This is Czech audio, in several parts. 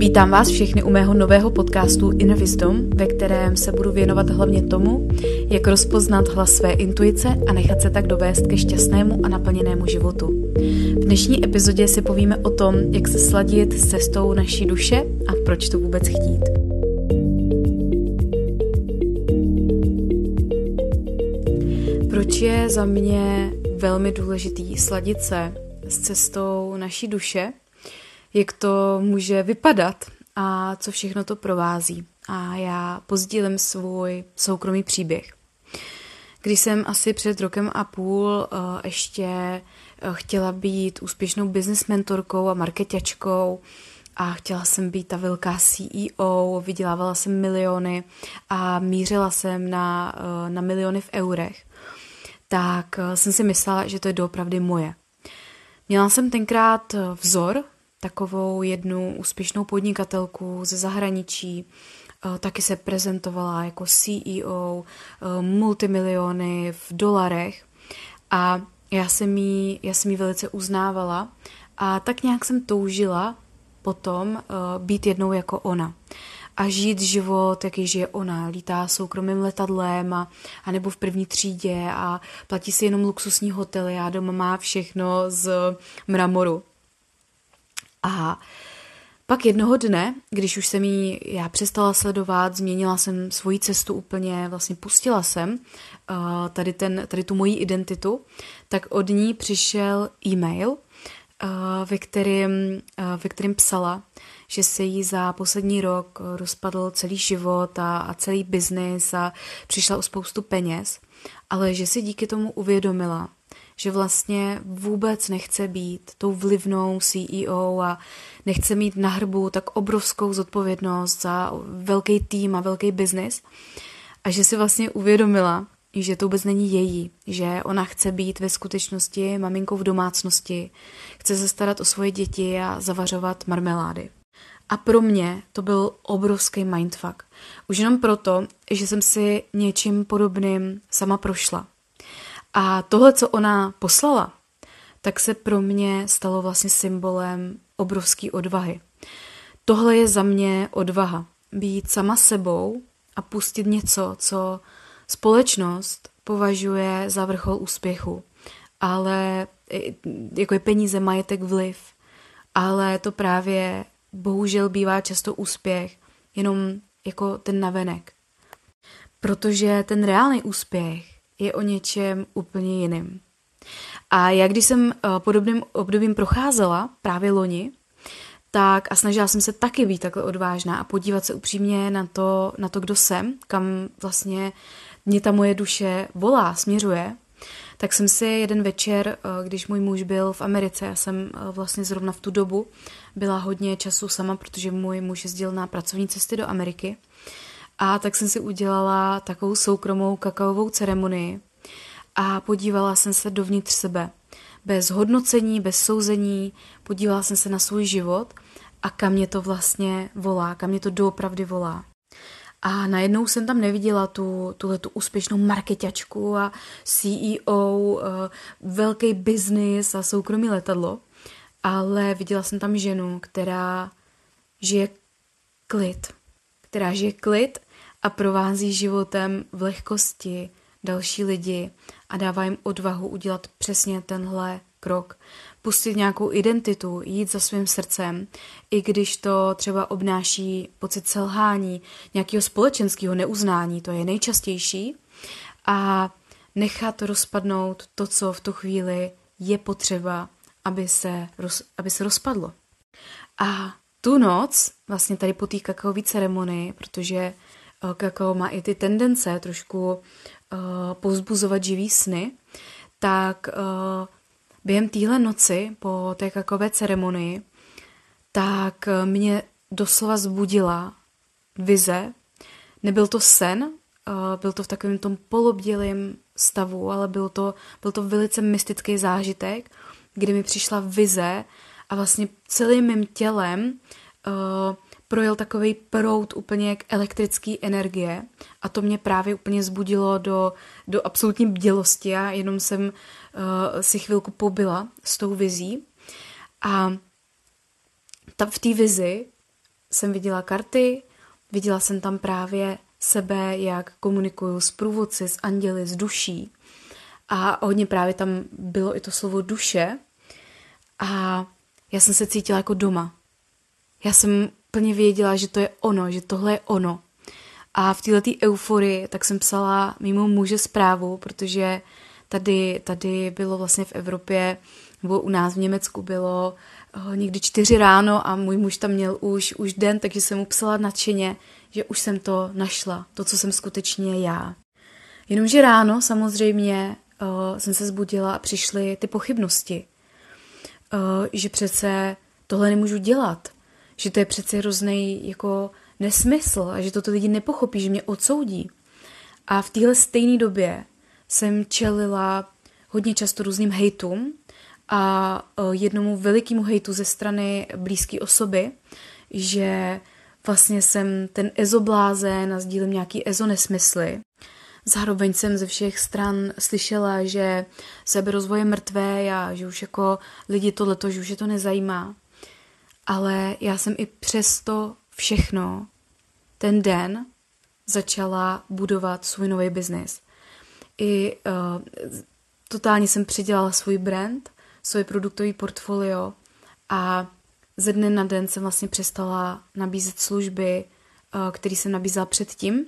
Vítám vás všechny u mého nového podcastu Inner Wisdom, ve kterém se budu věnovat hlavně tomu, jak rozpoznat hlas své intuice a nechat se tak dovést ke šťastnému a naplněnému životu. V dnešní epizodě si povíme o tom, jak se sladit s cestou naší duše a proč to vůbec chtít. Proč je za mě velmi důležitý sladit se s cestou naší duše jak to může vypadat a co všechno to provází. A já pozdílím svůj soukromý příběh. Když jsem asi před rokem a půl uh, ještě uh, chtěla být úspěšnou business mentorkou a marketačkou a chtěla jsem být ta velká CEO, vydělávala jsem miliony a mířila jsem na, uh, na miliony v eurech, tak jsem si myslela, že to je doopravdy moje. Měla jsem tenkrát vzor takovou jednu úspěšnou podnikatelku ze zahraničí, eh, taky se prezentovala jako CEO, eh, multimiliony v dolarech a já jsem jí, já jsem jí velice uznávala a tak nějak jsem toužila potom eh, být jednou jako ona a žít život, jaký žije ona. Lítá soukromým letadlem a, a nebo v první třídě a platí si jenom luxusní hotely a doma má všechno z mramoru. A pak jednoho dne, když už jsem ji já přestala sledovat, změnila jsem svoji cestu úplně, vlastně pustila jsem uh, tady, ten, tady tu moji identitu, tak od ní přišel e-mail, uh, ve, kterým, uh, ve kterým psala, že se jí za poslední rok rozpadl celý život a, a celý biznis a přišla o spoustu peněz, ale že si díky tomu uvědomila, že vlastně vůbec nechce být tou vlivnou CEO a nechce mít na hrbu tak obrovskou zodpovědnost za velký tým a velký biznis a že si vlastně uvědomila, že to vůbec není její, že ona chce být ve skutečnosti maminkou v domácnosti, chce se starat o svoje děti a zavařovat marmelády. A pro mě to byl obrovský mindfuck. Už jenom proto, že jsem si něčím podobným sama prošla. A tohle, co ona poslala, tak se pro mě stalo vlastně symbolem obrovské odvahy. Tohle je za mě odvaha. Být sama sebou a pustit něco, co společnost považuje za vrchol úspěchu. Ale jako je peníze, majetek, vliv. Ale to právě bohužel bývá často úspěch, jenom jako ten navenek. Protože ten reálný úspěch je o něčem úplně jiným. A já když jsem uh, podobným obdobím procházela právě loni, tak a snažila jsem se taky být takhle odvážná a podívat se upřímně na to, na to, kdo jsem, kam vlastně mě ta moje duše volá, směřuje, tak jsem si jeden večer, eh, když můj muž byl v Americe, já jsem eh, vlastně zrovna v tu dobu byla hodně času sama, protože můj muž jezdil na pracovní cesty do Ameriky, a tak jsem si udělala takovou soukromou kakaovou ceremonii a podívala jsem se dovnitř sebe. Bez hodnocení, bez souzení, podívala jsem se na svůj život a kam mě to vlastně volá, kam mě to doopravdy volá. A najednou jsem tam neviděla tu, tuhle tu úspěšnou marketačku a CEO, eh, velký biznis a soukromý letadlo, ale viděla jsem tam ženu, která žije klid, která žije klid a provází životem v lehkosti další lidi a dává jim odvahu udělat přesně tenhle krok. Pustit nějakou identitu, jít za svým srdcem, i když to třeba obnáší pocit selhání, nějakého společenského neuznání, to je nejčastější, a nechat rozpadnout to, co v tu chvíli je potřeba, aby se, roz, aby se rozpadlo. A tu noc, vlastně tady po té kakaové ceremonii, protože kakao má i ty tendence trošku uh, živý sny, tak uh, během téhle noci po té kakové ceremonii, tak mě doslova zbudila vize. Nebyl to sen, uh, byl to v takovém tom polobdělém stavu, ale byl to, byl to velice mystický zážitek, kdy mi přišla vize a vlastně celým mým tělem uh, projel takový prout úplně jak elektrický energie a to mě právě úplně zbudilo do, do absolutní bdělosti a jenom jsem uh, si chvilku pobyla s tou vizí a ta, v té vizi jsem viděla karty, viděla jsem tam právě sebe, jak komunikuju s průvodci, s anděli, s duší. A hodně právě tam bylo i to slovo duše. A já jsem se cítila jako doma. Já jsem plně věděla, že to je ono, že tohle je ono. A v této euforii tak jsem psala mimo muže zprávu, protože tady, tady bylo vlastně v Evropě, nebo u nás v Německu bylo oh, někdy čtyři ráno a můj muž tam měl už, už den, takže jsem mu psala nadšeně, že už jsem to našla, to, co jsem skutečně já. Jenomže ráno samozřejmě uh, jsem se zbudila a přišly ty pochybnosti, uh, že přece tohle nemůžu dělat, že to je přece hrozný jako nesmysl a že to ty lidi nepochopí, že mě odsoudí. A v téhle stejné době jsem čelila hodně často různým hejtům a uh, jednomu velikému hejtu ze strany blízké osoby, že vlastně jsem ten ezoblázen a sdílím nějaký ezonesmysly. Zároveň jsem ze všech stran slyšela, že seberozvoj je mrtvé a že už jako lidi tohleto, že už je to nezajímá. Ale já jsem i přesto všechno ten den začala budovat svůj nový biznis. I uh, totálně jsem přidělala svůj brand, svůj produktový portfolio a ze dne na den jsem vlastně přestala nabízet služby, uh, které jsem nabízela předtím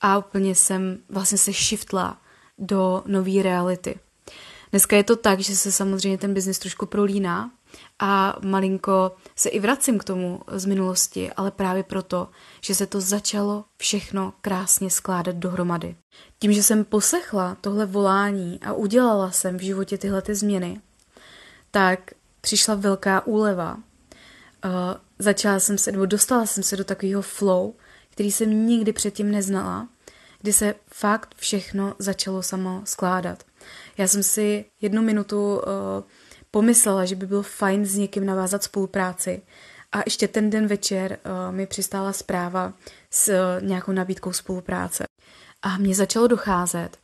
a úplně jsem vlastně se shiftla do nové reality. Dneska je to tak, že se samozřejmě ten biznis trošku prolíná a malinko se i vracím k tomu z minulosti, ale právě proto, že se to začalo všechno krásně skládat dohromady. Tím, že jsem poslechla tohle volání a udělala jsem v životě tyhle ty změny, tak přišla velká úleva. Uh, začala jsem se, nebo dostala jsem se do takového flow, který jsem nikdy předtím neznala kdy se fakt všechno začalo samo skládat. Já jsem si jednu minutu uh, pomyslela, že by bylo fajn s někým navázat spolupráci. A ještě ten den večer uh, mi přistála zpráva s uh, nějakou nabídkou spolupráce. A mně začalo docházet,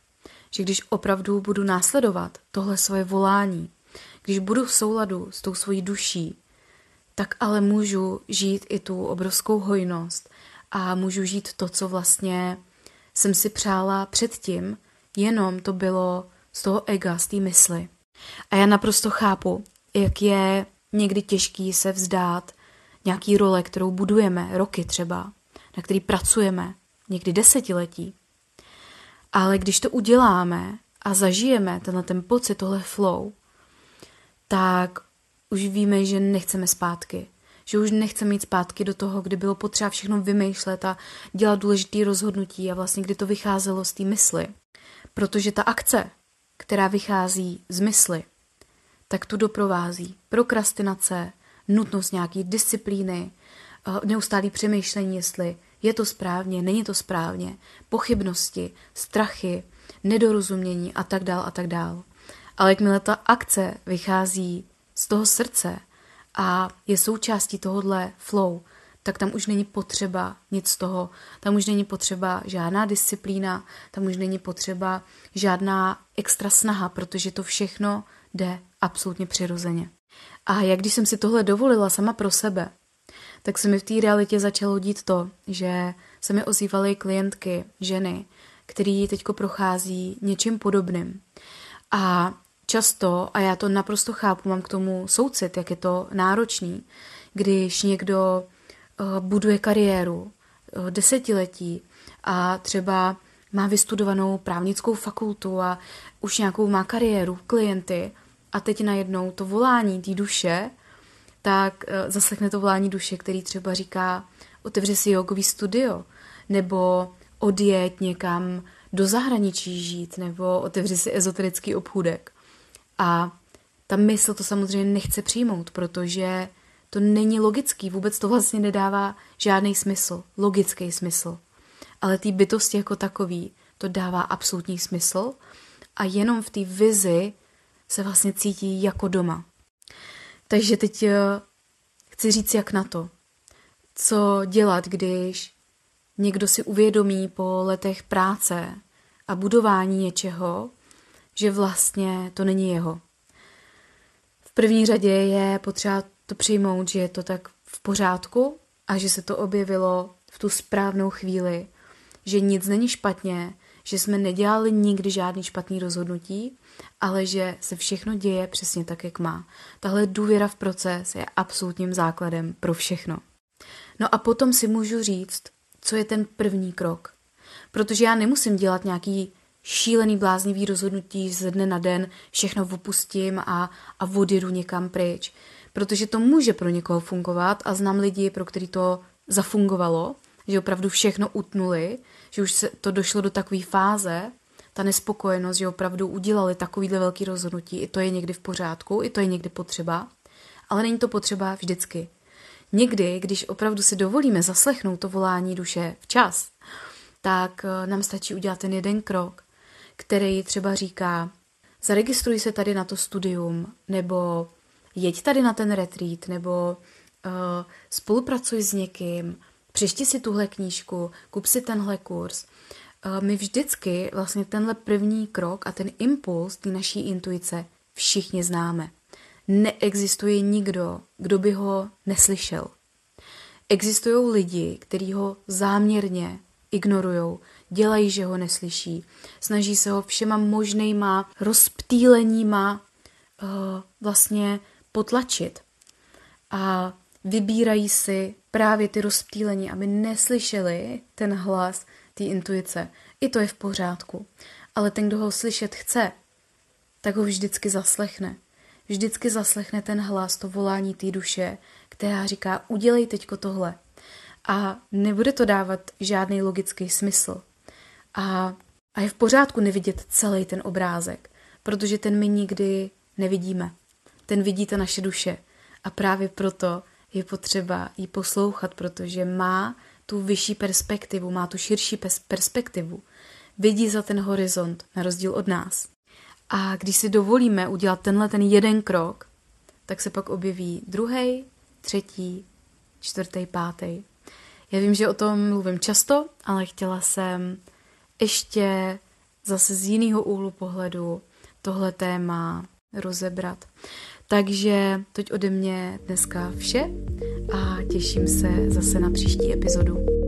že když opravdu budu následovat tohle svoje volání, když budu v souladu s tou svojí duší, tak ale můžu žít i tu obrovskou hojnost a můžu žít to, co vlastně jsem si přála předtím, jenom to bylo z toho ega, z té mysli. A já naprosto chápu, jak je někdy těžký se vzdát nějaký role, kterou budujeme roky třeba, na který pracujeme někdy desetiletí. Ale když to uděláme a zažijeme tenhle ten pocit, tohle flow, tak už víme, že nechceme zpátky že už nechce mít zpátky do toho, kdy bylo potřeba všechno vymýšlet a dělat důležité rozhodnutí a vlastně kdy to vycházelo z té mysli. Protože ta akce, která vychází z mysli, tak tu doprovází prokrastinace, nutnost nějaký disciplíny, eh, neustálý přemýšlení, jestli je to správně, není to správně, pochybnosti, strachy, nedorozumění a tak dál a tak dál. Ale jakmile ta akce vychází z toho srdce, a je součástí tohohle flow, tak tam už není potřeba nic z toho. Tam už není potřeba žádná disciplína, tam už není potřeba žádná extra snaha, protože to všechno jde absolutně přirozeně. A jak když jsem si tohle dovolila sama pro sebe, tak se mi v té realitě začalo dít to, že se mi ozývaly klientky, ženy, který teďko prochází něčím podobným. A často, a já to naprosto chápu, mám k tomu soucit, jak je to náročný, když někdo buduje kariéru uh, desetiletí a třeba má vystudovanou právnickou fakultu a už nějakou má kariéru, klienty a teď najednou to volání té duše, tak uh, zaslechne to volání duše, který třeba říká otevři si jogový studio nebo odjet někam do zahraničí žít nebo otevři si ezoterický obchůdek. A ta mysl to samozřejmě nechce přijmout, protože to není logický, vůbec to vlastně nedává žádný smysl, logický smysl. Ale té bytosti jako takový to dává absolutní smysl a jenom v té vizi se vlastně cítí jako doma. Takže teď eh, chci říct, jak na to. Co dělat, když někdo si uvědomí po letech práce a budování něčeho, že vlastně to není jeho. V první řadě je potřeba to přijmout, že je to tak v pořádku a že se to objevilo v tu správnou chvíli, že nic není špatně, že jsme nedělali nikdy žádný špatný rozhodnutí, ale že se všechno děje přesně tak, jak má. Tahle důvěra v proces je absolutním základem pro všechno. No a potom si můžu říct, co je ten první krok. Protože já nemusím dělat nějaký šílený bláznivý rozhodnutí ze dne na den, všechno opustím a, a odjedu někam pryč. Protože to může pro někoho fungovat a znám lidi, pro který to zafungovalo, že opravdu všechno utnuli, že už se to došlo do takové fáze, ta nespokojenost, že opravdu udělali takovýhle velký rozhodnutí, i to je někdy v pořádku, i to je někdy potřeba, ale není to potřeba vždycky. Někdy, když opravdu si dovolíme zaslechnout to volání duše včas, tak eh, nám stačí udělat ten jeden krok, který třeba říká, zaregistruj se tady na to studium, nebo jeď tady na ten retreat, nebo uh, spolupracuj s někým, přešti si tuhle knížku, kup si tenhle kurz. Uh, my vždycky vlastně tenhle první krok a ten impuls té naší intuice všichni známe. Neexistuje nikdo, kdo by ho neslyšel. Existují lidi, kteří ho záměrně ignorují, dělají, že ho neslyší, snaží se ho všema možnýma rozptýleníma uh, vlastně potlačit. A vybírají si právě ty rozptýlení, aby neslyšeli ten hlas té intuice. I to je v pořádku. Ale ten, kdo ho slyšet chce, tak ho vždycky zaslechne. Vždycky zaslechne ten hlas, to volání té duše, která říká, udělej teďko tohle. A nebude to dávat žádný logický smysl. A, a je v pořádku nevidět celý ten obrázek, protože ten my nikdy nevidíme. Ten vidí ta naše duše. A právě proto je potřeba ji poslouchat, protože má tu vyšší perspektivu, má tu širší perspektivu. Vidí za ten horizont, na rozdíl od nás. A když si dovolíme udělat tenhle ten jeden krok, tak se pak objeví druhý, třetí, čtvrtý, pátý. Já vím, že o tom mluvím často, ale chtěla jsem ještě zase z jiného úhlu pohledu tohle téma rozebrat. Takže teď ode mě dneska vše a těším se zase na příští epizodu.